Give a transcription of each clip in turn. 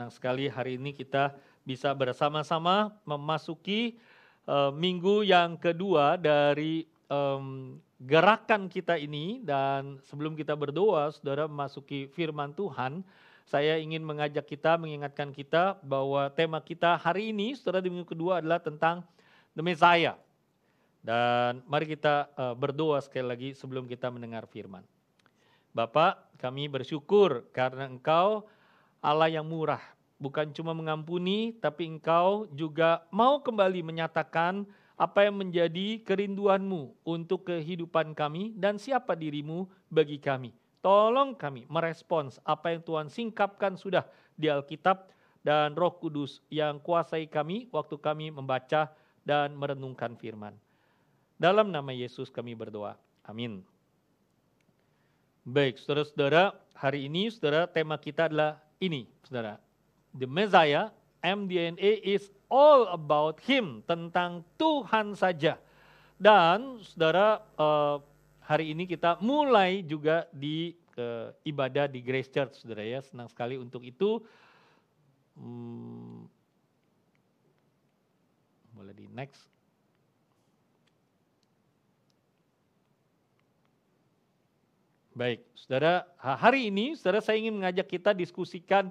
senang sekali hari ini kita bisa bersama-sama memasuki uh, minggu yang kedua dari um, gerakan kita ini dan sebelum kita berdoa, saudara memasuki firman Tuhan, saya ingin mengajak kita, mengingatkan kita bahwa tema kita hari ini, saudara di minggu kedua adalah tentang The Messiah. Dan mari kita uh, berdoa sekali lagi sebelum kita mendengar firman. Bapak, kami bersyukur karena Engkau Allah yang murah, bukan cuma mengampuni, tapi Engkau juga mau kembali menyatakan apa yang menjadi kerinduanmu untuk kehidupan kami dan siapa dirimu bagi kami. Tolong kami merespons apa yang Tuhan singkapkan sudah di Alkitab dan Roh Kudus yang kuasai kami waktu kami membaca dan merenungkan firman. Dalam nama Yesus kami berdoa. Amin. Baik, saudara-saudara, hari ini saudara tema kita adalah ini, saudara. The Messiah, MDNA is all about Him, tentang Tuhan saja. Dan saudara, uh, hari ini kita mulai juga di uh, ibadah di Grace Church, saudara ya. Senang sekali untuk itu. Hmm, boleh di next. Baik, saudara, hari ini saudara saya ingin mengajak kita diskusikan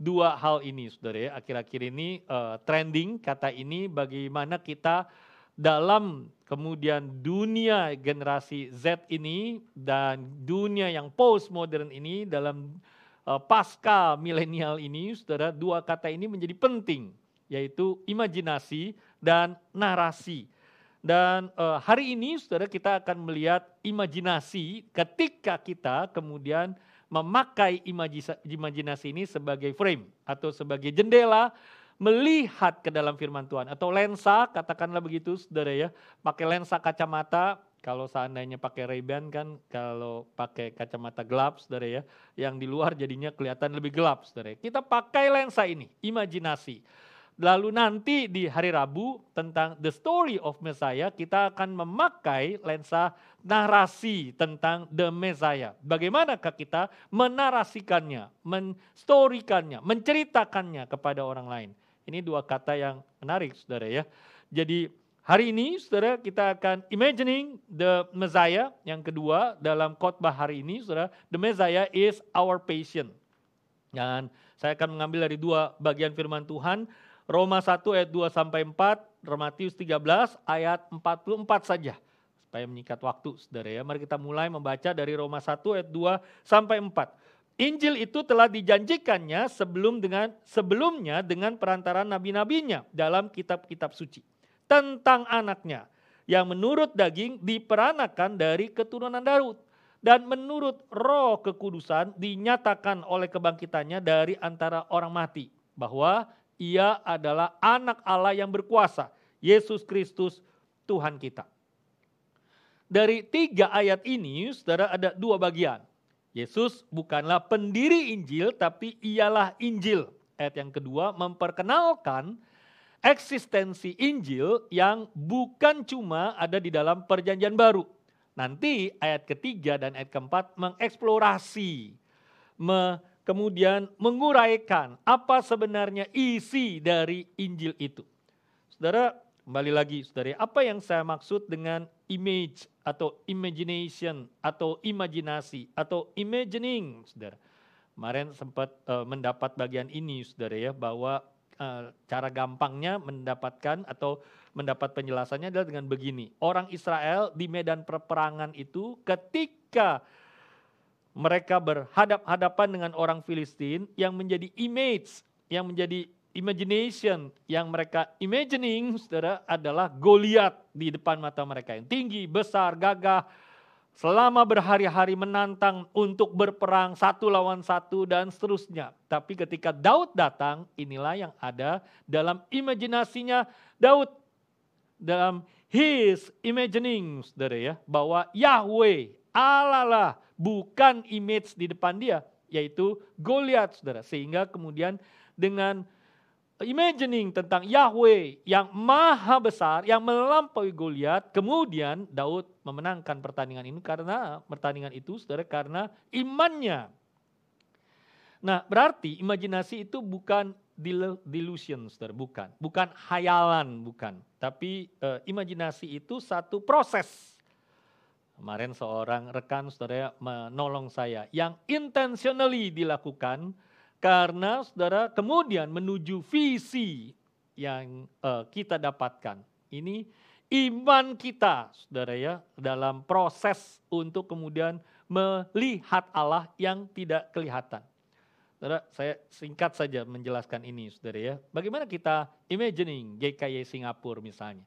dua hal ini, saudara ya. Akhir-akhir ini uh, trending kata ini bagaimana kita dalam kemudian dunia generasi Z ini dan dunia yang postmodern ini dalam uh, pasca milenial ini, saudara, dua kata ini menjadi penting, yaitu imajinasi dan narasi. Dan uh, hari ini saudara kita akan melihat imajinasi ketika kita kemudian memakai imajinasi ini sebagai frame atau sebagai jendela melihat ke dalam firman Tuhan. Atau lensa katakanlah begitu saudara ya. Pakai lensa kacamata kalau seandainya pakai Ray-Ban kan kalau pakai kacamata gelap saudara ya yang di luar jadinya kelihatan lebih gelap saudara. Kita pakai lensa ini imajinasi Lalu nanti di hari Rabu tentang the story of Messiah kita akan memakai lensa narasi tentang the Messiah. Bagaimanakah kita menarasikannya, menstorikannya, menceritakannya kepada orang lain. Ini dua kata yang menarik saudara ya. Jadi hari ini saudara kita akan imagining the Messiah. Yang kedua dalam khotbah hari ini saudara, the Messiah is our patient. Dan saya akan mengambil dari dua bagian firman Tuhan Roma 1 ayat 2 sampai 4, Matius 13 ayat 44 saja. Supaya menyikat waktu, Saudara ya. Mari kita mulai membaca dari Roma 1 ayat 2 sampai 4. Injil itu telah dijanjikannya sebelum dengan sebelumnya dengan perantara nabi-nabinya dalam kitab-kitab suci tentang anaknya yang menurut daging diperanakan dari keturunan Daud dan menurut roh kekudusan dinyatakan oleh kebangkitannya dari antara orang mati bahwa ia adalah anak Allah yang berkuasa, Yesus Kristus Tuhan kita. Dari tiga ayat ini, saudara ada dua bagian. Yesus bukanlah pendiri Injil, tapi ialah Injil. Ayat yang kedua memperkenalkan eksistensi Injil yang bukan cuma ada di dalam perjanjian baru. Nanti ayat ketiga dan ayat keempat mengeksplorasi, me kemudian menguraikan apa sebenarnya isi dari Injil itu. Saudara, kembali lagi saudara, apa yang saya maksud dengan image atau imagination atau imajinasi atau imagining, saudara. Kemarin sempat uh, mendapat bagian ini, saudara ya, bahwa uh, cara gampangnya mendapatkan atau mendapat penjelasannya adalah dengan begini. Orang Israel di medan peperangan itu ketika mereka berhadap-hadapan dengan orang Filistin yang menjadi image, yang menjadi imagination, yang mereka imagining, saudara, adalah Goliat di depan mata mereka yang tinggi, besar, gagah, selama berhari-hari menantang untuk berperang satu lawan satu dan seterusnya. Tapi ketika Daud datang, inilah yang ada dalam imajinasinya Daud. Dalam his imagining, saudara ya, bahwa Yahweh, Allah lah bukan image di depan dia, yaitu Goliat, saudara. Sehingga kemudian dengan imagining tentang Yahweh yang maha besar, yang melampaui Goliat, kemudian Daud memenangkan pertandingan ini karena pertandingan itu, saudara, karena imannya. Nah, berarti imajinasi itu bukan delusion, saudara, bukan. Bukan hayalan, bukan. Tapi uh, imajinasi itu satu proses. Kemarin seorang rekan saudara menolong saya yang intentionally dilakukan karena saudara kemudian menuju visi yang uh, kita dapatkan. Ini iman kita saudara ya dalam proses untuk kemudian melihat Allah yang tidak kelihatan. Saudara, saya singkat saja menjelaskan ini, saudara ya. Bagaimana kita imagining GKY Singapura misalnya?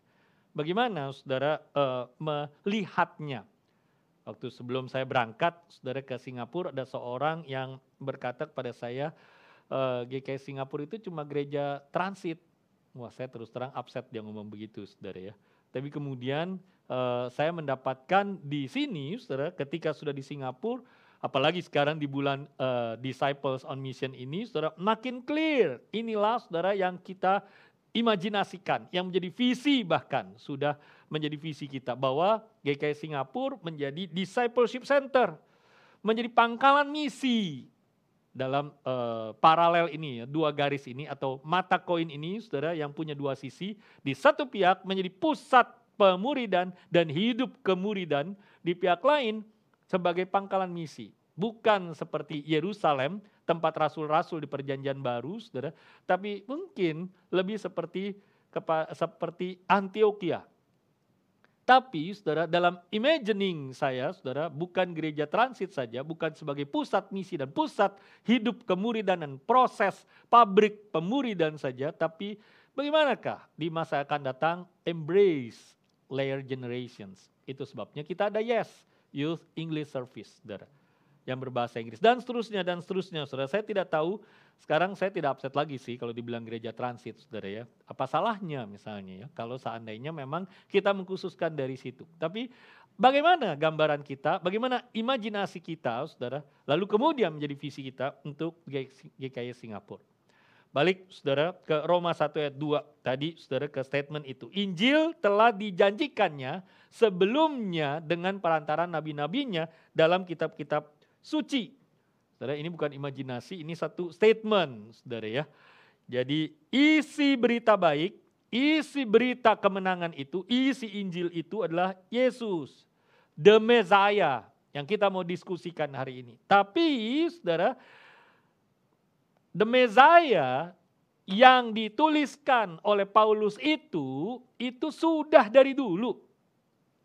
Bagaimana saudara uh, melihatnya? Waktu sebelum saya berangkat, saudara ke Singapura ada seorang yang berkata kepada saya, uh, eh, GKY Singapura itu cuma gereja transit. Wah saya terus terang upset dia ngomong begitu, saudara ya. Tapi kemudian uh, saya mendapatkan di sini, saudara, ketika sudah di Singapura, apalagi sekarang di bulan uh, Disciples on Mission ini, saudara, makin clear. Inilah saudara yang kita imajinasikan, yang menjadi visi bahkan sudah menjadi visi kita bahwa GKI Singapura menjadi discipleship center, menjadi pangkalan misi dalam uh, paralel ini ya, dua garis ini atau mata koin ini Saudara yang punya dua sisi, di satu pihak menjadi pusat pemuridan dan hidup kemuridan, di pihak lain sebagai pangkalan misi. Bukan seperti Yerusalem, tempat rasul-rasul di perjanjian baru, saudara, tapi mungkin lebih seperti seperti Antioquia. Tapi saudara dalam imagining saya saudara bukan gereja transit saja, bukan sebagai pusat misi dan pusat hidup kemuridan dan proses pabrik pemuridan saja, tapi bagaimanakah di masa akan datang embrace layer generations. Itu sebabnya kita ada yes, Youth English Service, saudara. Yang berbahasa Inggris. Dan seterusnya, dan seterusnya, saudara. Saya tidak tahu, sekarang saya tidak upset lagi sih kalau dibilang gereja transit, saudara ya. Apa salahnya misalnya ya, kalau seandainya memang kita mengkhususkan dari situ. Tapi bagaimana gambaran kita, bagaimana imajinasi kita, saudara, lalu kemudian menjadi visi kita untuk GKI Singapura. Balik saudara ke Roma 1 ayat 2 tadi saudara ke statement itu. Injil telah dijanjikannya sebelumnya dengan perantaran nabi-nabinya dalam kitab-kitab suci. Saudara ini bukan imajinasi, ini satu statement saudara ya. Jadi isi berita baik, isi berita kemenangan itu, isi Injil itu adalah Yesus. The Messiah yang kita mau diskusikan hari ini. Tapi saudara The Messiah yang dituliskan oleh Paulus itu, itu sudah dari dulu.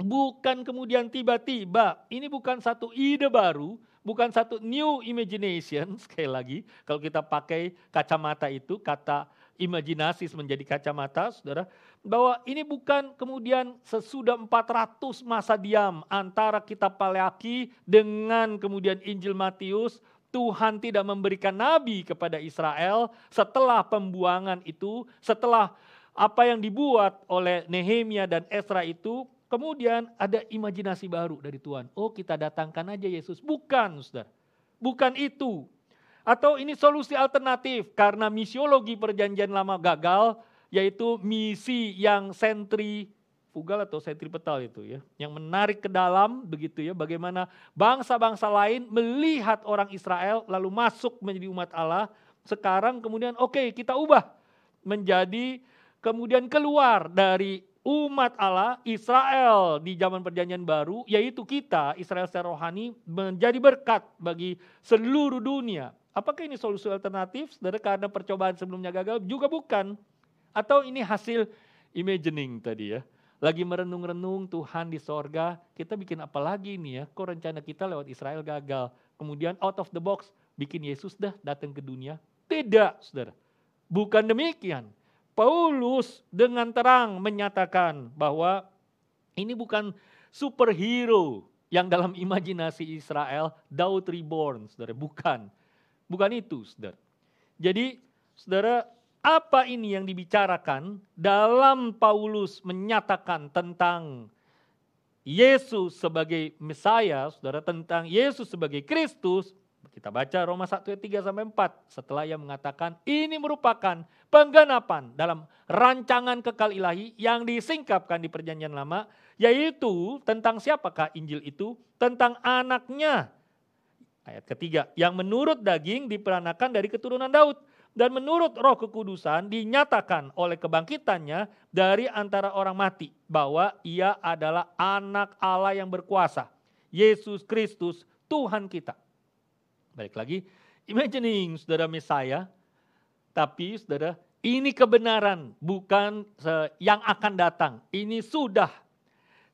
Bukan kemudian tiba-tiba, ini bukan satu ide baru, bukan satu new imagination, sekali lagi, kalau kita pakai kacamata itu, kata imajinasi menjadi kacamata, saudara, bahwa ini bukan kemudian sesudah 400 masa diam antara kitab Paleaki dengan kemudian Injil Matius, Tuhan tidak memberikan nabi kepada Israel setelah pembuangan itu, setelah apa yang dibuat oleh Nehemia dan Esra itu, kemudian ada imajinasi baru dari Tuhan. Oh kita datangkan aja Yesus. Bukan, saudara. Bukan itu. Atau ini solusi alternatif karena misiologi perjanjian lama gagal, yaitu misi yang sentri fugal atau sentripetal itu ya, yang menarik ke dalam begitu ya, bagaimana bangsa-bangsa lain melihat orang Israel lalu masuk menjadi umat Allah, sekarang kemudian oke okay, kita ubah menjadi kemudian keluar dari umat Allah Israel di zaman perjanjian baru, yaitu kita Israel secara rohani menjadi berkat bagi seluruh dunia. Apakah ini solusi alternatif? Saudara karena percobaan sebelumnya gagal? Juga bukan. Atau ini hasil imagining tadi ya lagi merenung-renung Tuhan di sorga, kita bikin apa lagi nih ya? Kok rencana kita lewat Israel gagal? Kemudian out of the box, bikin Yesus dah datang ke dunia? Tidak, saudara. Bukan demikian. Paulus dengan terang menyatakan bahwa ini bukan superhero yang dalam imajinasi Israel, Daud reborn, saudara. Bukan. Bukan itu, saudara. Jadi, saudara, apa ini yang dibicarakan dalam Paulus menyatakan tentang Yesus sebagai Mesias, saudara, tentang Yesus sebagai Kristus, kita baca Roma 1 ayat 3 sampai 4. Setelah ia mengatakan ini merupakan penggenapan dalam rancangan kekal ilahi yang disingkapkan di perjanjian lama, yaitu tentang siapakah Injil itu? Tentang anaknya Ayat ketiga, yang menurut daging diperanakan dari keturunan Daud. Dan menurut roh kekudusan dinyatakan oleh kebangkitannya dari antara orang mati. Bahwa ia adalah anak Allah yang berkuasa. Yesus Kristus Tuhan kita. Balik lagi, imagining saudara Messiah. Tapi saudara, ini kebenaran bukan yang akan datang. Ini sudah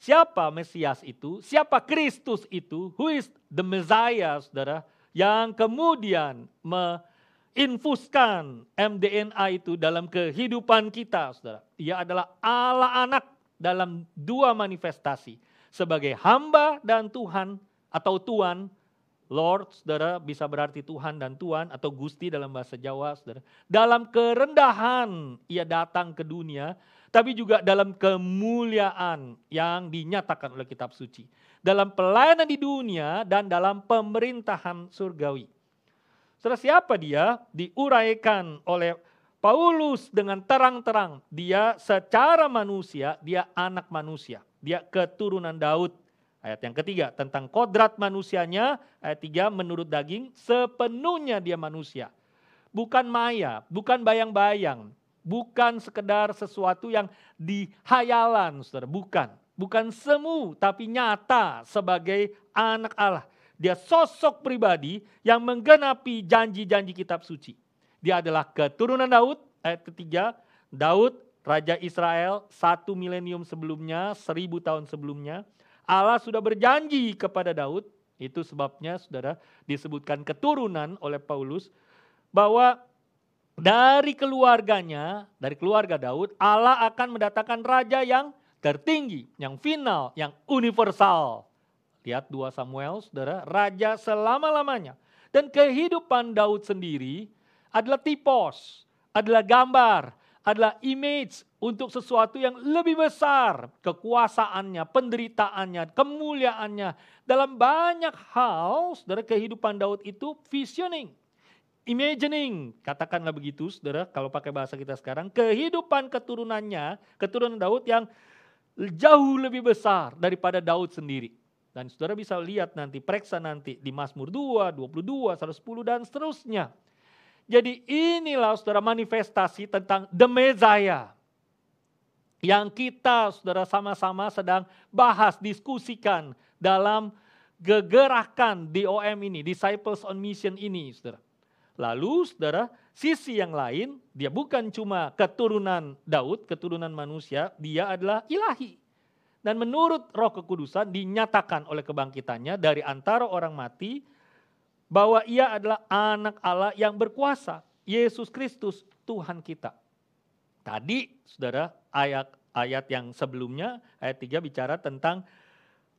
Siapa Mesias itu? Siapa Kristus itu? Who is the Messiah, saudara? Yang kemudian menginfuskan mDNA itu dalam kehidupan kita, saudara. Ia adalah Allah anak dalam dua manifestasi. Sebagai hamba dan Tuhan atau Tuhan, Lord, saudara, bisa berarti Tuhan dan Tuhan atau Gusti dalam bahasa Jawa, saudara. Dalam kerendahan ia datang ke dunia tapi juga dalam kemuliaan yang dinyatakan oleh kitab suci. Dalam pelayanan di dunia dan dalam pemerintahan surgawi. Saudara siapa dia? Diuraikan oleh Paulus dengan terang-terang. Dia secara manusia, dia anak manusia. Dia keturunan Daud. Ayat yang ketiga, tentang kodrat manusianya. Ayat tiga, menurut daging, sepenuhnya dia manusia. Bukan maya, bukan bayang-bayang, Bukan sekedar sesuatu yang dihayalan, saudara. Bukan. Bukan semu, tapi nyata sebagai anak Allah. Dia sosok pribadi yang menggenapi janji-janji kitab suci. Dia adalah keturunan Daud, ayat ketiga. Daud, Raja Israel, satu milenium sebelumnya, seribu tahun sebelumnya. Allah sudah berjanji kepada Daud, itu sebabnya saudara disebutkan keturunan oleh Paulus, bahwa dari keluarganya, dari keluarga Daud, Allah akan mendatangkan raja yang tertinggi, yang final, yang universal. Lihat 2 Samuel, saudara, raja selama-lamanya. Dan kehidupan Daud sendiri adalah tipos, adalah gambar, adalah image untuk sesuatu yang lebih besar. Kekuasaannya, penderitaannya, kemuliaannya. Dalam banyak hal, saudara, kehidupan Daud itu visioning imagining, katakanlah begitu saudara, kalau pakai bahasa kita sekarang, kehidupan keturunannya, keturunan Daud yang jauh lebih besar daripada Daud sendiri. Dan saudara bisa lihat nanti, periksa nanti di Mazmur 2, 22, 110 dan seterusnya. Jadi inilah saudara manifestasi tentang The Messiah. Yang kita saudara sama-sama sedang bahas, diskusikan dalam gegerakan DOM ini, Disciples on Mission ini saudara. Lalu saudara, sisi yang lain, dia bukan cuma keturunan Daud, keturunan manusia, dia adalah ilahi. Dan menurut roh kekudusan dinyatakan oleh kebangkitannya dari antara orang mati, bahwa ia adalah anak Allah yang berkuasa, Yesus Kristus Tuhan kita. Tadi saudara ayat ayat yang sebelumnya, ayat 3 bicara tentang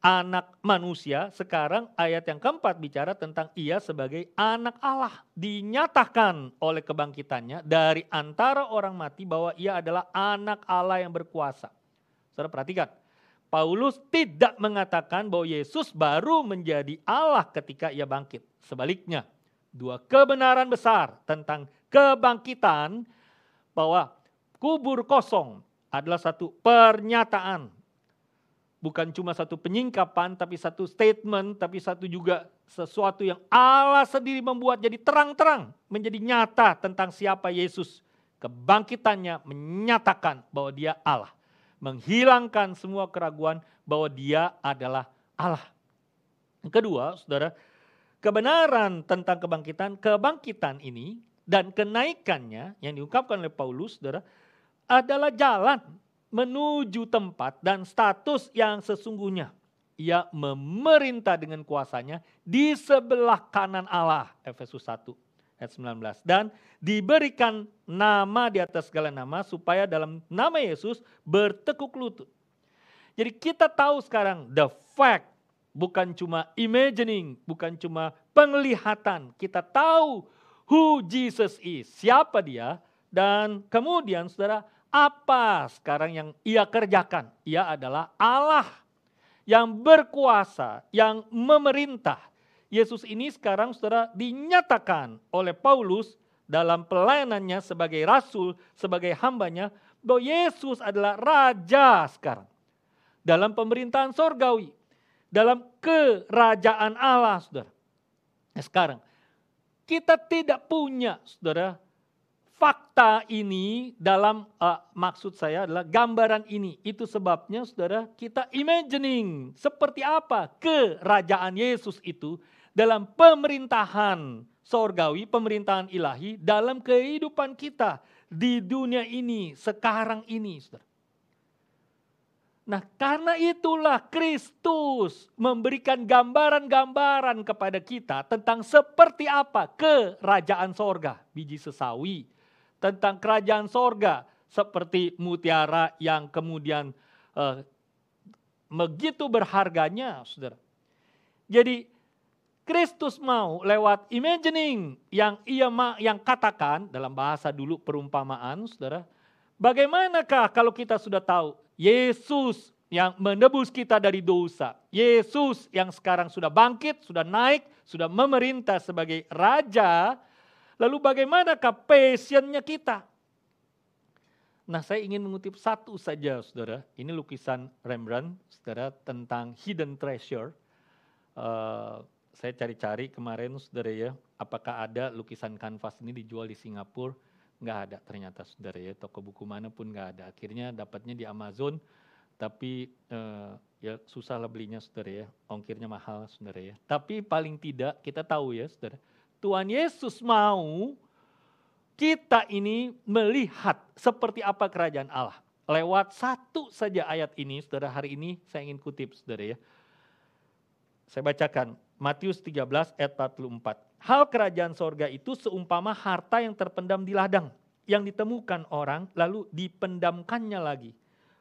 anak manusia, sekarang ayat yang keempat bicara tentang ia sebagai anak Allah. Dinyatakan oleh kebangkitannya dari antara orang mati bahwa ia adalah anak Allah yang berkuasa. Saudara perhatikan, Paulus tidak mengatakan bahwa Yesus baru menjadi Allah ketika ia bangkit. Sebaliknya, dua kebenaran besar tentang kebangkitan bahwa kubur kosong adalah satu pernyataan bukan cuma satu penyingkapan, tapi satu statement, tapi satu juga sesuatu yang Allah sendiri membuat jadi terang-terang, menjadi nyata tentang siapa Yesus. Kebangkitannya menyatakan bahwa dia Allah. Menghilangkan semua keraguan bahwa dia adalah Allah. Yang kedua, saudara, kebenaran tentang kebangkitan, kebangkitan ini dan kenaikannya yang diungkapkan oleh Paulus, saudara, adalah jalan menuju tempat dan status yang sesungguhnya. Ia memerintah dengan kuasanya di sebelah kanan Allah. Efesus 1 ayat 19. Dan diberikan nama di atas segala nama supaya dalam nama Yesus bertekuk lutut. Jadi kita tahu sekarang the fact bukan cuma imagining, bukan cuma penglihatan. Kita tahu who Jesus is, siapa dia. Dan kemudian saudara apa sekarang yang ia kerjakan? Ia adalah Allah yang berkuasa, yang memerintah. Yesus ini sekarang saudara dinyatakan oleh Paulus dalam pelayanannya sebagai rasul, sebagai hambanya, bahwa Yesus adalah raja sekarang. Dalam pemerintahan sorgawi, dalam kerajaan Allah saudara. Nah sekarang, kita tidak punya, saudara, fakta ini dalam uh, maksud saya adalah gambaran ini. Itu sebabnya saudara kita imagining seperti apa kerajaan Yesus itu dalam pemerintahan sorgawi, pemerintahan ilahi dalam kehidupan kita di dunia ini, sekarang ini. Saudara. Nah karena itulah Kristus memberikan gambaran-gambaran kepada kita tentang seperti apa kerajaan sorga. Biji sesawi, tentang kerajaan sorga seperti mutiara yang kemudian uh, begitu berharganya saudara. Jadi Kristus mau lewat imagining yang ia yang katakan dalam bahasa dulu perumpamaan saudara. Bagaimanakah kalau kita sudah tahu Yesus yang menebus kita dari dosa. Yesus yang sekarang sudah bangkit, sudah naik, sudah memerintah sebagai raja. Lalu bagaimanakah passionnya kita? Nah saya ingin mengutip satu saja saudara. Ini lukisan Rembrandt saudara tentang hidden treasure. Uh, saya cari-cari kemarin saudara ya. Apakah ada lukisan kanvas ini dijual di Singapura? nggak ada ternyata saudara ya toko buku mana pun nggak ada akhirnya dapatnya di Amazon tapi uh, ya susah lah belinya saudara ya ongkirnya mahal saudara ya tapi paling tidak kita tahu ya saudara Tuhan Yesus mau kita ini melihat seperti apa kerajaan Allah lewat satu saja ayat ini saudara hari ini saya ingin kutip saudara ya saya bacakan Matius 13 ayat 44 Hal kerajaan sorga itu seumpama harta yang terpendam di ladang, yang ditemukan orang lalu dipendamkannya lagi.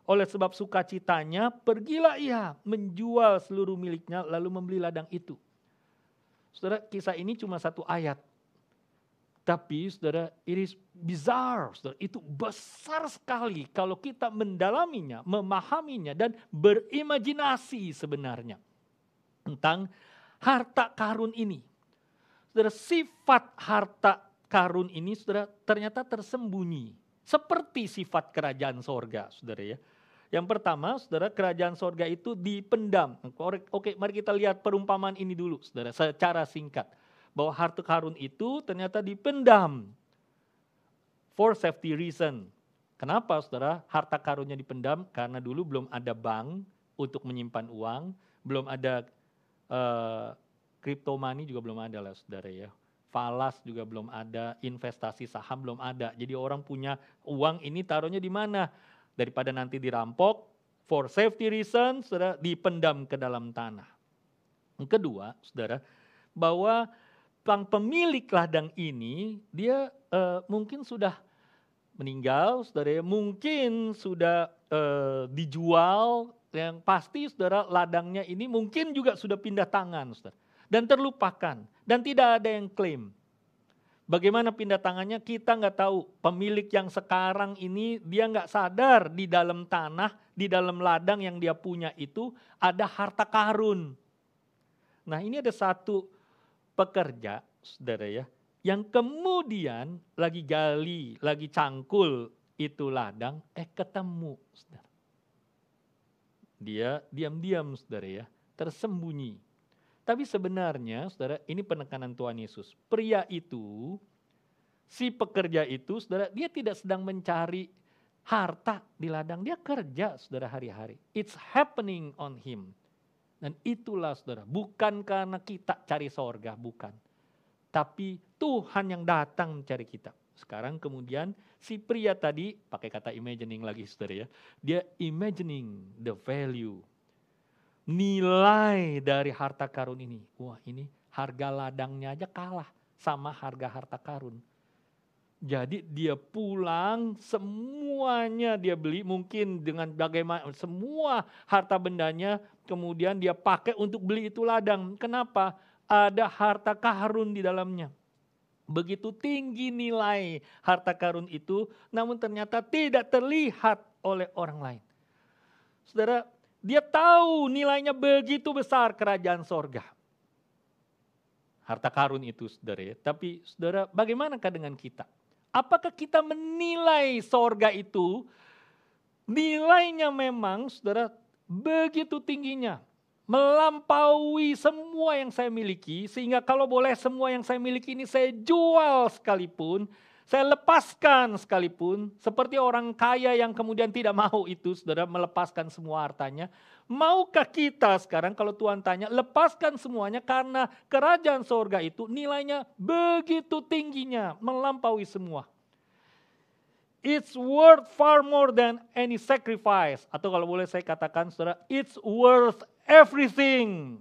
Oleh sebab sukacitanya, pergilah ia menjual seluruh miliknya lalu membeli ladang itu. Saudara, kisah ini cuma satu ayat. Tapi saudara, it is bizarre. Saudara, itu besar sekali kalau kita mendalaminya, memahaminya, dan berimajinasi sebenarnya. Tentang harta karun ini. Saudara, sifat harta karun ini saudara ternyata tersembunyi. Seperti sifat kerajaan sorga, saudara ya. Yang pertama, saudara, kerajaan sorga itu dipendam. Oke, mari kita lihat perumpamaan ini dulu, saudara, secara singkat. Bahwa harta karun itu ternyata dipendam. For safety reason. Kenapa, saudara? Harta karunnya dipendam karena dulu belum ada bank untuk menyimpan uang, belum ada uh, money juga belum ada lah saudara ya. Falas juga belum ada, investasi saham belum ada. Jadi orang punya uang ini taruhnya di mana? Daripada nanti dirampok, for safety reasons, saudara, dipendam ke dalam tanah. Yang kedua, saudara, bahwa pang pemilik ladang ini, dia uh, mungkin sudah meninggal, saudara, ya. mungkin sudah uh, dijual, yang pasti saudara ladangnya ini mungkin juga sudah pindah tangan, saudara dan terlupakan dan tidak ada yang klaim. Bagaimana pindah tangannya kita nggak tahu. Pemilik yang sekarang ini dia nggak sadar di dalam tanah, di dalam ladang yang dia punya itu ada harta karun. Nah ini ada satu pekerja, saudara ya, yang kemudian lagi gali, lagi cangkul itu ladang, eh ketemu, saudara. Dia diam-diam, saudara ya, tersembunyi tapi sebenarnya, saudara, ini penekanan Tuhan Yesus. Pria itu, si pekerja itu, saudara, dia tidak sedang mencari harta di ladang. Dia kerja, saudara, hari-hari. It's happening on him. Dan itulah, saudara, bukan karena kita cari sorga, bukan. Tapi Tuhan yang datang mencari kita. Sekarang kemudian si pria tadi, pakai kata imagining lagi, saudara ya. Dia imagining the value nilai dari harta karun ini. Wah ini harga ladangnya aja kalah sama harga harta karun. Jadi dia pulang semuanya dia beli mungkin dengan bagaimana semua harta bendanya kemudian dia pakai untuk beli itu ladang. Kenapa? Ada harta karun di dalamnya. Begitu tinggi nilai harta karun itu namun ternyata tidak terlihat oleh orang lain. Saudara, dia tahu nilainya begitu besar kerajaan sorga. Harta karun itu saudara ya. Tapi saudara bagaimanakah dengan kita? Apakah kita menilai sorga itu nilainya memang saudara begitu tingginya. melampaui semua yang saya miliki, sehingga kalau boleh semua yang saya miliki ini saya jual sekalipun, saya lepaskan sekalipun, seperti orang kaya yang kemudian tidak mau itu, saudara, melepaskan semua hartanya. Maukah kita sekarang kalau Tuhan tanya, lepaskan semuanya karena kerajaan sorga itu nilainya begitu tingginya, melampaui semua. It's worth far more than any sacrifice. Atau kalau boleh saya katakan, saudara, it's worth everything.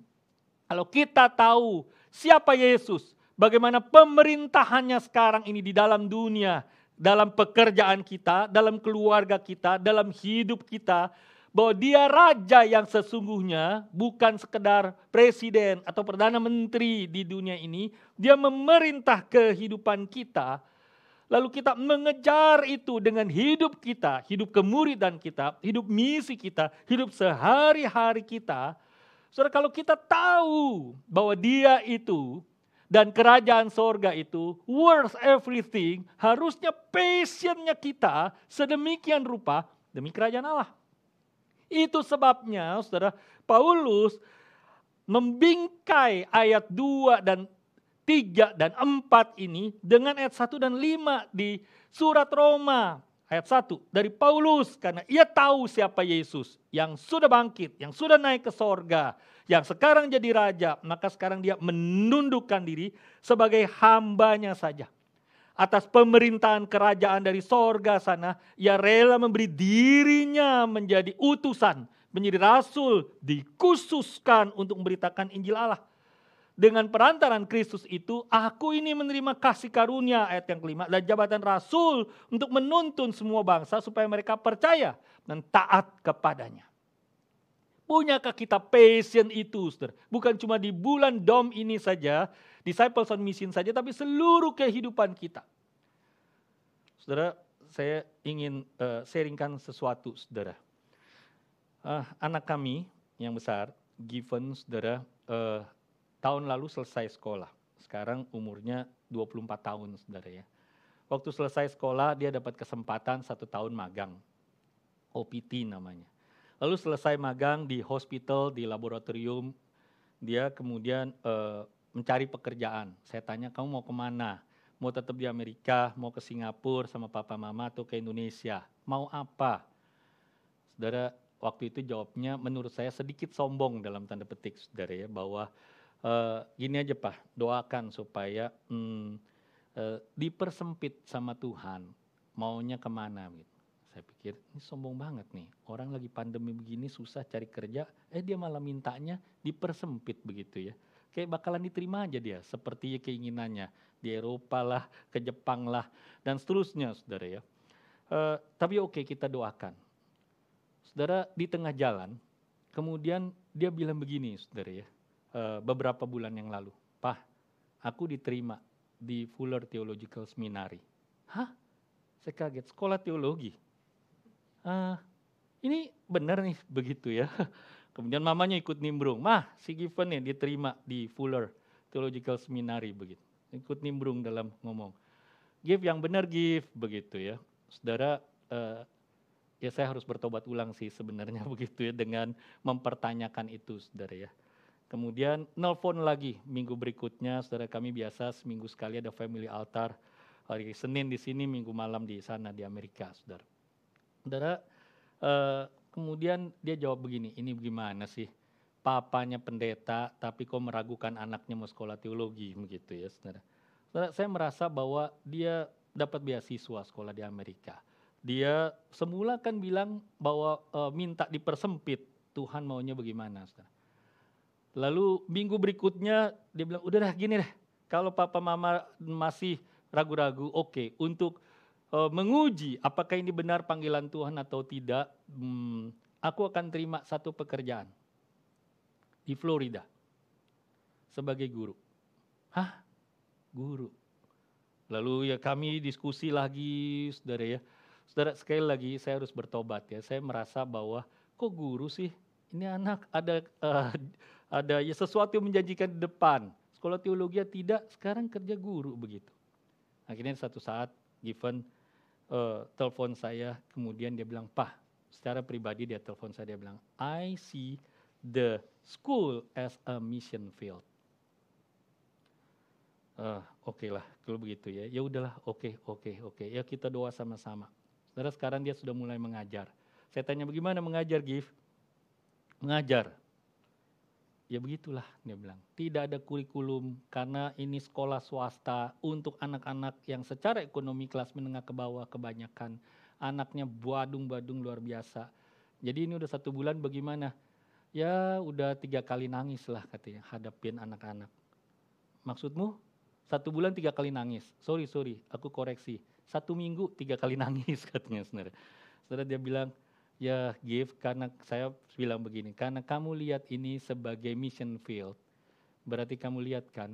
Kalau kita tahu siapa Yesus, bagaimana pemerintahannya sekarang ini di dalam dunia, dalam pekerjaan kita, dalam keluarga kita, dalam hidup kita, bahwa dia raja yang sesungguhnya bukan sekedar presiden atau perdana menteri di dunia ini, dia memerintah kehidupan kita. Lalu kita mengejar itu dengan hidup kita, hidup kemuridan kita, hidup misi kita, hidup sehari-hari kita. Saudara kalau kita tahu bahwa dia itu dan kerajaan sorga itu worth everything, harusnya passionnya kita sedemikian rupa demi kerajaan Allah. Itu sebabnya saudara Paulus membingkai ayat 2 dan 3 dan 4 ini dengan ayat 1 dan 5 di surat Roma ayat 1 dari Paulus. Karena ia tahu siapa Yesus yang sudah bangkit, yang sudah naik ke sorga, yang sekarang jadi raja, maka sekarang dia menundukkan diri sebagai hambanya saja. Atas pemerintahan kerajaan dari sorga sana, ia rela memberi dirinya menjadi utusan, menjadi rasul, dikhususkan untuk memberitakan Injil Allah. Dengan perantaran Kristus itu, aku ini menerima kasih karunia, ayat yang kelima, dan jabatan rasul untuk menuntun semua bangsa supaya mereka percaya dan taat kepadanya. Punyakah kita passion itu, saudara? Bukan cuma di bulan dom ini saja, disciples on mission saja, tapi seluruh kehidupan kita. Saudara, saya ingin uh, sharingkan sesuatu, saudara. Uh, anak kami yang besar, Given, saudara, uh, tahun lalu selesai sekolah. Sekarang umurnya 24 tahun, saudara ya. Waktu selesai sekolah, dia dapat kesempatan satu tahun magang. OPT namanya Lalu selesai magang di hospital, di laboratorium, dia kemudian uh, mencari pekerjaan. Saya tanya, kamu mau ke mana? Mau tetap di Amerika, mau ke Singapura sama papa mama atau ke Indonesia? Mau apa? Saudara, waktu itu jawabnya menurut saya sedikit sombong dalam tanda petik, saudara ya, bahwa uh, gini aja pak, doakan supaya hmm, uh, dipersempit sama Tuhan, maunya ke mana gitu. Saya pikir ini sombong banget nih. Orang lagi pandemi begini susah cari kerja, eh dia malah mintanya dipersempit begitu ya. Kayak bakalan diterima aja dia seperti keinginannya. Di Eropa lah, ke Jepang lah, dan seterusnya saudara ya. Uh, tapi oke okay, kita doakan. Saudara di tengah jalan, kemudian dia bilang begini saudara ya. Uh, beberapa bulan yang lalu, Pak, aku diterima di Fuller Theological Seminary. Hah? Saya kaget, sekolah teologi uh, ini benar nih begitu ya. Kemudian mamanya ikut nimbrung, mah si Given nih diterima di Fuller Theological Seminary begitu. Ikut nimbrung dalam ngomong. Give yang benar give begitu ya. Saudara, uh, ya saya harus bertobat ulang sih sebenarnya begitu ya dengan mempertanyakan itu saudara ya. Kemudian nelfon lagi minggu berikutnya, saudara kami biasa seminggu sekali ada family altar. Hari Senin di sini, minggu malam di sana di Amerika, saudara. Saudara, uh, kemudian dia jawab begini, ini gimana sih? Papanya pendeta, tapi kok meragukan anaknya mau sekolah teologi, begitu ya saudara. Saudara, saya merasa bahwa dia dapat beasiswa sekolah di Amerika. Dia semula kan bilang bahwa uh, minta dipersempit, Tuhan maunya bagaimana, saudara. Lalu minggu berikutnya dia bilang, udah dah gini deh, kalau papa mama masih ragu-ragu, oke, okay, untuk uh, menguji apakah ini benar panggilan Tuhan atau tidak, hmm, aku akan terima satu pekerjaan di Florida sebagai guru. Hah? Guru. Lalu ya kami diskusi lagi, saudara ya. Saudara sekali lagi saya harus bertobat ya. Saya merasa bahwa kok guru sih? Ini anak ada uh, ada ya sesuatu yang menjanjikan di depan. Sekolah teologi tidak, sekarang kerja guru begitu. Akhirnya satu saat given uh, telepon saya, kemudian dia bilang, Pak, secara pribadi dia telepon saya, dia bilang, I see the school as a mission field. Uh, oke okay lah kalau begitu ya. Ya udahlah, oke, okay, oke, okay, oke. Okay. Ya kita doa sama-sama. Saudara sekarang dia sudah mulai mengajar. Saya tanya bagaimana mengajar, Gif? Mengajar. Ya begitulah dia bilang. Tidak ada kurikulum karena ini sekolah swasta untuk anak-anak yang secara ekonomi kelas menengah ke bawah kebanyakan. Anaknya badung-badung luar biasa. Jadi ini udah satu bulan bagaimana? Ya udah tiga kali nangis lah katanya hadapin anak-anak. Maksudmu? Satu bulan tiga kali nangis. Sorry, sorry, aku koreksi. Satu minggu tiga kali nangis katanya sebenarnya. Saudara dia bilang, Ya give karena saya bilang begini, karena kamu lihat ini sebagai mission field, berarti kamu lihat kan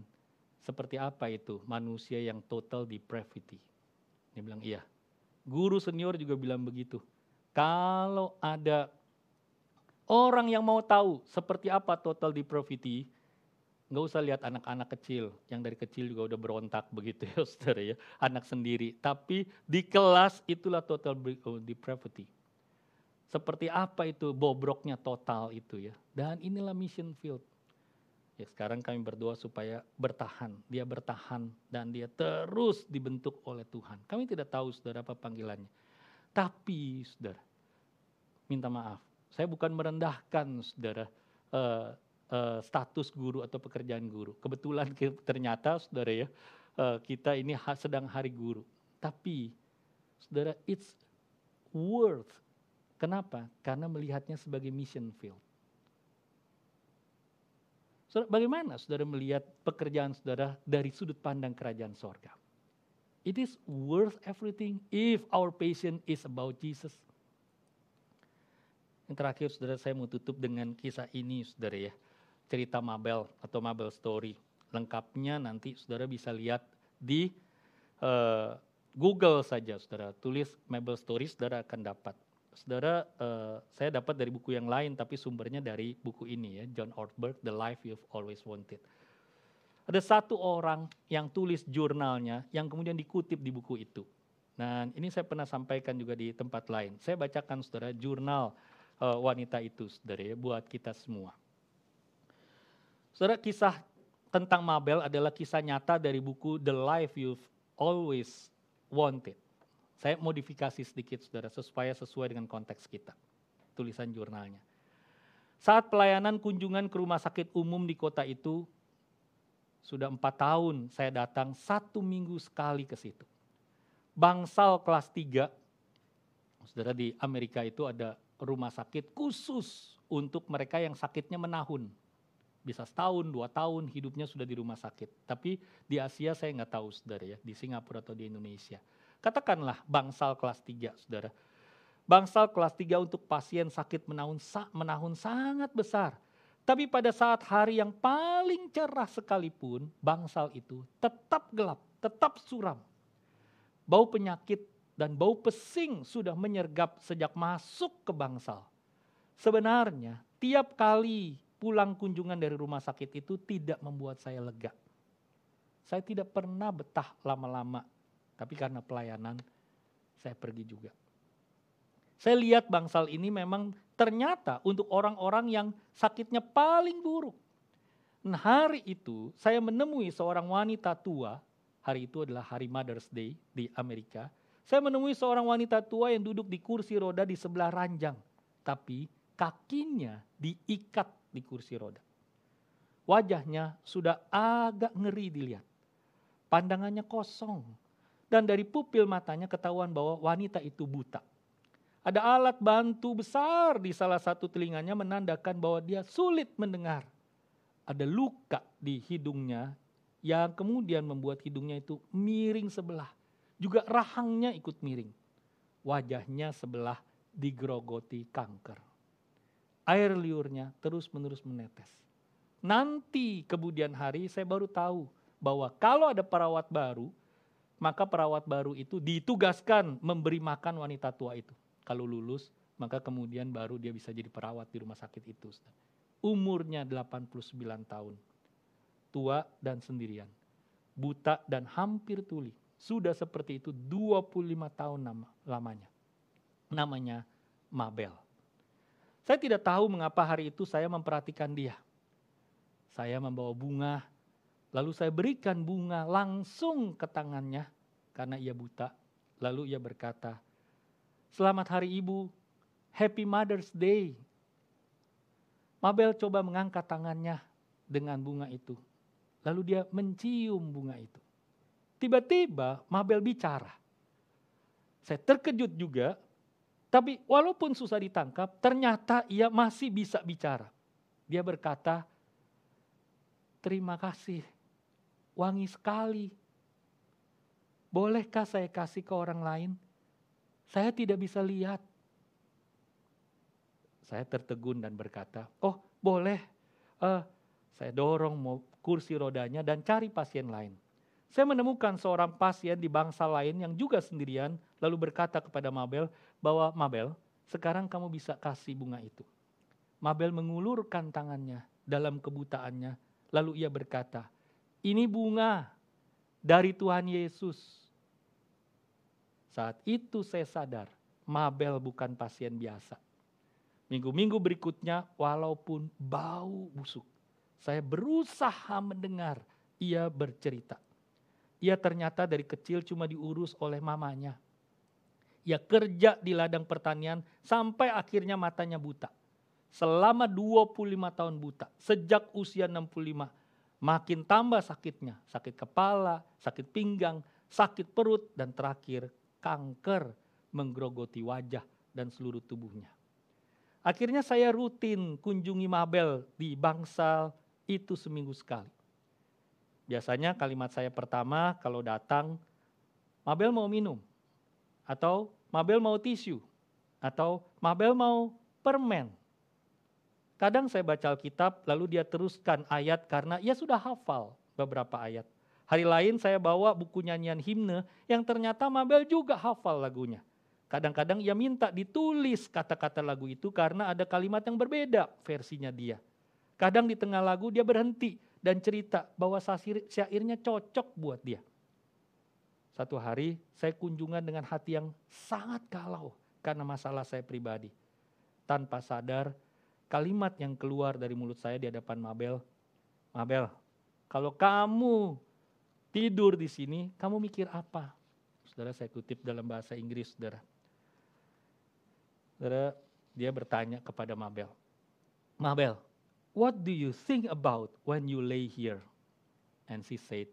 seperti apa itu manusia yang total depravity. Dia bilang iya. Guru senior juga bilang begitu. Kalau ada orang yang mau tahu seperti apa total depravity, nggak usah lihat anak-anak kecil yang dari kecil juga udah berontak begitu ya ya anak sendiri tapi di kelas itulah total depravity seperti apa itu bobroknya total itu ya. Dan inilah mission field. Ya sekarang kami berdoa supaya bertahan. Dia bertahan dan dia terus dibentuk oleh Tuhan. Kami tidak tahu saudara apa panggilannya. Tapi saudara, minta maaf. Saya bukan merendahkan saudara uh, uh, status guru atau pekerjaan guru. Kebetulan ternyata saudara ya, uh, kita ini sedang hari guru. Tapi saudara, it's worth Kenapa? Karena melihatnya sebagai mission field. Saudara, bagaimana saudara melihat pekerjaan saudara dari sudut pandang kerajaan sorga? It is worth everything if our passion is about Jesus. Yang terakhir saudara saya mau tutup dengan kisah ini saudara ya. Cerita Mabel atau Mabel Story. Lengkapnya nanti saudara bisa lihat di uh, Google saja saudara. Tulis Mabel Story saudara akan dapat saudara, uh, saya dapat dari buku yang lain, tapi sumbernya dari buku ini ya, John Ortberg, The Life You've Always Wanted. Ada satu orang yang tulis jurnalnya yang kemudian dikutip di buku itu. Nah, ini saya pernah sampaikan juga di tempat lain. Saya bacakan saudara jurnal uh, wanita itu, saudara ya, buat kita semua. Saudara, kisah tentang Mabel adalah kisah nyata dari buku The Life You've Always Wanted. Saya modifikasi sedikit saudara, supaya sesuai dengan konteks kita. Tulisan jurnalnya. Saat pelayanan kunjungan ke rumah sakit umum di kota itu, sudah empat tahun saya datang satu minggu sekali ke situ. Bangsal kelas tiga, saudara di Amerika itu ada rumah sakit khusus untuk mereka yang sakitnya menahun. Bisa setahun, dua tahun hidupnya sudah di rumah sakit. Tapi di Asia saya nggak tahu saudara ya, di Singapura atau di Indonesia. Katakanlah bangsal kelas 3, saudara. Bangsal kelas 3 untuk pasien sakit menahun, menahun sangat besar. Tapi pada saat hari yang paling cerah sekalipun, bangsal itu tetap gelap, tetap suram. Bau penyakit dan bau pesing sudah menyergap sejak masuk ke bangsal. Sebenarnya tiap kali pulang kunjungan dari rumah sakit itu tidak membuat saya lega. Saya tidak pernah betah lama-lama tapi karena pelayanan, saya pergi juga. Saya lihat bangsal ini memang ternyata untuk orang-orang yang sakitnya paling buruk. Nah, hari itu saya menemui seorang wanita tua, hari itu adalah hari Mother's Day di Amerika. Saya menemui seorang wanita tua yang duduk di kursi roda di sebelah ranjang, tapi kakinya diikat di kursi roda. Wajahnya sudah agak ngeri dilihat. Pandangannya kosong, dan dari pupil matanya ketahuan bahwa wanita itu buta. Ada alat bantu besar di salah satu telinganya menandakan bahwa dia sulit mendengar. Ada luka di hidungnya yang kemudian membuat hidungnya itu miring sebelah. Juga rahangnya ikut miring. Wajahnya sebelah digerogoti kanker. Air liurnya terus-menerus menetes. Nanti kemudian hari saya baru tahu bahwa kalau ada perawat baru, maka perawat baru itu ditugaskan memberi makan wanita tua itu. Kalau lulus, maka kemudian baru dia bisa jadi perawat di rumah sakit itu. Umurnya 89 tahun. Tua dan sendirian. Buta dan hampir tuli. Sudah seperti itu 25 tahun nama, lamanya. Namanya Mabel. Saya tidak tahu mengapa hari itu saya memperhatikan dia. Saya membawa bunga, lalu saya berikan bunga langsung ke tangannya karena ia buta. Lalu ia berkata, "Selamat Hari Ibu, Happy Mother's Day." Mabel coba mengangkat tangannya dengan bunga itu. Lalu dia mencium bunga itu. Tiba-tiba Mabel bicara. Saya terkejut juga tapi walaupun susah ditangkap, ternyata ia masih bisa bicara. Dia berkata, terima kasih, wangi sekali. Bolehkah saya kasih ke orang lain? Saya tidak bisa lihat. Saya tertegun dan berkata, oh boleh. Uh, saya dorong mau kursi rodanya dan cari pasien lain. Saya menemukan seorang pasien di bangsa lain yang juga sendirian, lalu berkata kepada Mabel, bahwa Mabel, sekarang kamu bisa kasih bunga itu. Mabel mengulurkan tangannya dalam kebutaannya, lalu ia berkata, ini bunga dari Tuhan Yesus. Saat itu saya sadar, Mabel bukan pasien biasa. Minggu-minggu berikutnya, walaupun bau busuk, saya berusaha mendengar ia bercerita. Ia ternyata dari kecil cuma diurus oleh mamanya. Ia kerja di ladang pertanian sampai akhirnya matanya buta. Selama 25 tahun buta, sejak usia 65, makin tambah sakitnya. Sakit kepala, sakit pinggang, sakit perut, dan terakhir kanker menggerogoti wajah dan seluruh tubuhnya. Akhirnya saya rutin kunjungi Mabel di bangsal itu seminggu sekali. Biasanya kalimat saya pertama kalau datang, Mabel mau minum, atau Mabel mau tisu, atau Mabel mau permen. Kadang saya baca Alkitab, lalu dia teruskan ayat karena ia sudah hafal beberapa ayat. Hari lain saya bawa buku nyanyian himne yang ternyata Mabel juga hafal lagunya. Kadang-kadang ia minta ditulis kata-kata lagu itu karena ada kalimat yang berbeda versinya dia. Kadang di tengah lagu dia berhenti dan cerita bahwa syairnya cocok buat dia. Satu hari saya kunjungan dengan hati yang sangat galau karena masalah saya pribadi. Tanpa sadar, kalimat yang keluar dari mulut saya di hadapan Mabel, Mabel, kalau kamu tidur di sini, kamu mikir apa? Saudara saya kutip dalam bahasa Inggris, saudara. Saudara, dia bertanya kepada Mabel, Mabel, what do you think about when you lay here? And she said,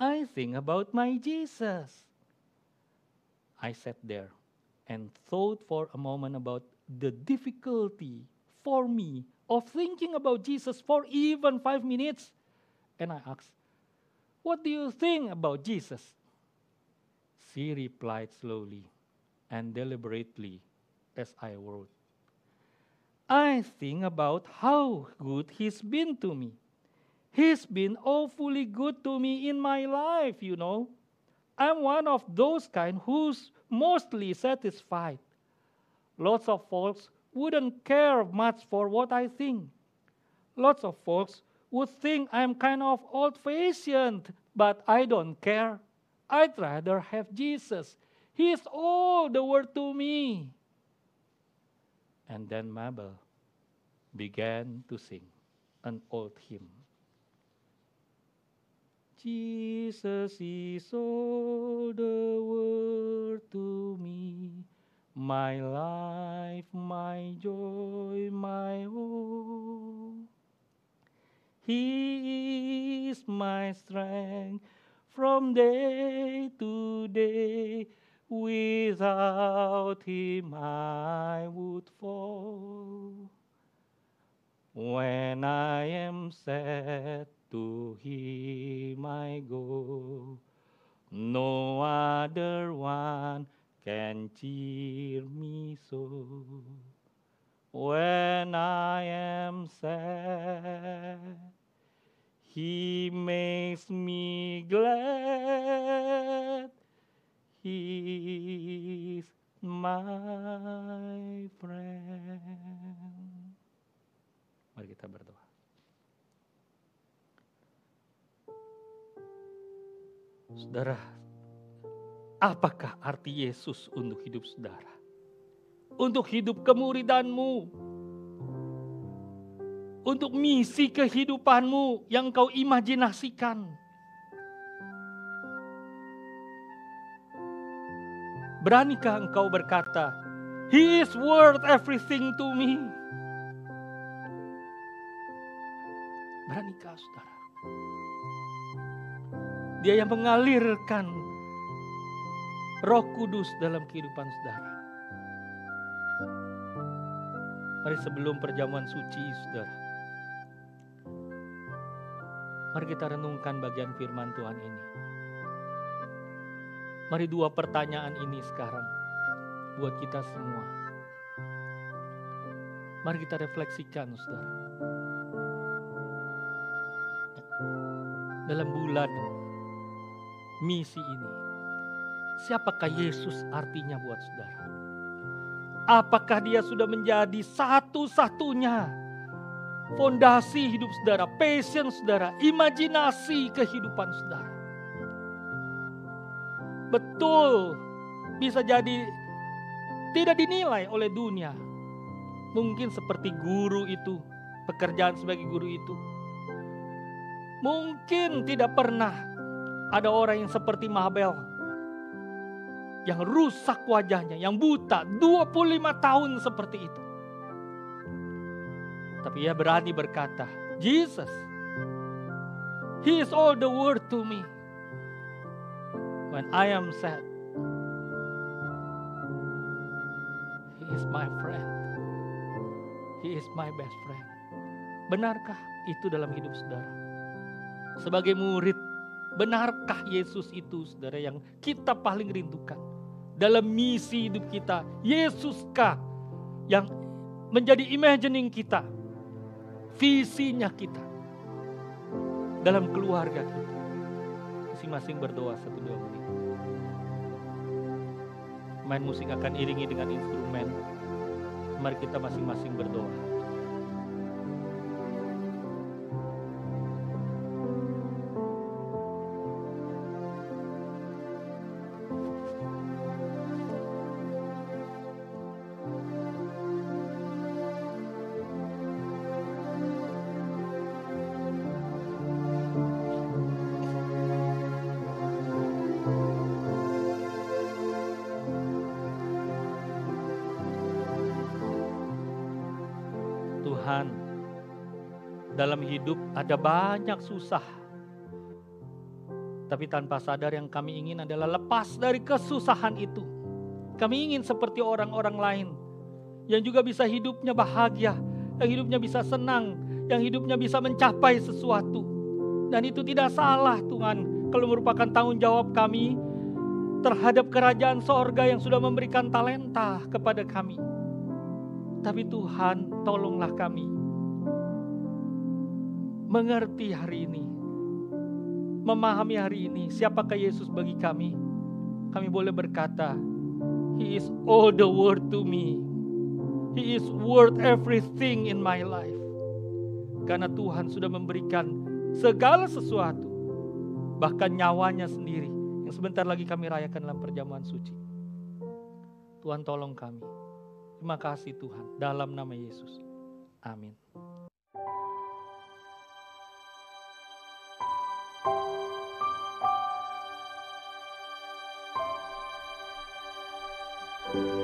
I think about my Jesus. I sat there and thought for a moment about the difficulty for me of thinking about Jesus for even five minutes. And I asked, What do you think about Jesus? She replied slowly and deliberately as I wrote, I think about how good he's been to me He's been awfully good to me in my life, you know. I'm one of those kind who's mostly satisfied. Lots of folks wouldn't care much for what I think. Lots of folks would think I'm kind of old fashioned, but I don't care. I'd rather have Jesus. He's all the world to me. And then Mabel began to sing an old hymn. Jesus is all the world to me, my life, my joy, my hope. He is my strength from day to day. Without him I would fall. When I am sad to him I go. No other one can cheer me so. When I am sad, he makes me glad. He's my friend. Mari kita berdoa. Saudara, apakah arti Yesus untuk hidup saudara? Untuk hidup kemuridanmu, untuk misi kehidupanmu yang kau imajinasikan. Beranikah engkau berkata, He is worth everything to me. Beranikah saudara? Dia yang mengalirkan roh kudus dalam kehidupan saudara. Mari sebelum perjamuan suci saudara. Mari kita renungkan bagian firman Tuhan ini. Mari dua pertanyaan ini sekarang buat kita semua. Mari kita refleksikan saudara. Dalam bulan misi ini, siapakah Yesus artinya buat saudara? Apakah dia sudah menjadi satu-satunya fondasi hidup saudara, passion saudara, imajinasi kehidupan saudara? Betul, bisa jadi tidak dinilai oleh dunia. Mungkin seperti guru itu, pekerjaan sebagai guru itu. Mungkin tidak pernah ada orang yang seperti Mabel yang rusak wajahnya, yang buta 25 tahun seperti itu. Tapi ia berani berkata, Jesus, He is all the world to me. When I am sad, He is my friend. He is my best friend. Benarkah itu dalam hidup saudara? Sebagai murid, benarkah Yesus itu saudara yang kita paling rindukan? Dalam misi hidup kita. Yesuskah yang menjadi imagining kita, visinya kita dalam keluarga kita. Masing-masing berdoa satu dua menit. Main musik akan iringi dengan instrumen. Mari kita masing-masing berdoa. Ada banyak susah. Tapi tanpa sadar yang kami ingin adalah lepas dari kesusahan itu. Kami ingin seperti orang-orang lain yang juga bisa hidupnya bahagia, yang hidupnya bisa senang, yang hidupnya bisa mencapai sesuatu. Dan itu tidak salah Tuhan kalau merupakan tanggung jawab kami terhadap kerajaan sorga yang sudah memberikan talenta kepada kami. Tapi Tuhan tolonglah kami mengerti hari ini. Memahami hari ini siapakah Yesus bagi kami. Kami boleh berkata, He is all the world to me. He is worth everything in my life. Karena Tuhan sudah memberikan segala sesuatu. Bahkan nyawanya sendiri. Yang sebentar lagi kami rayakan dalam perjamuan suci. Tuhan tolong kami. Terima kasih Tuhan, dalam nama Yesus. Amin. thank you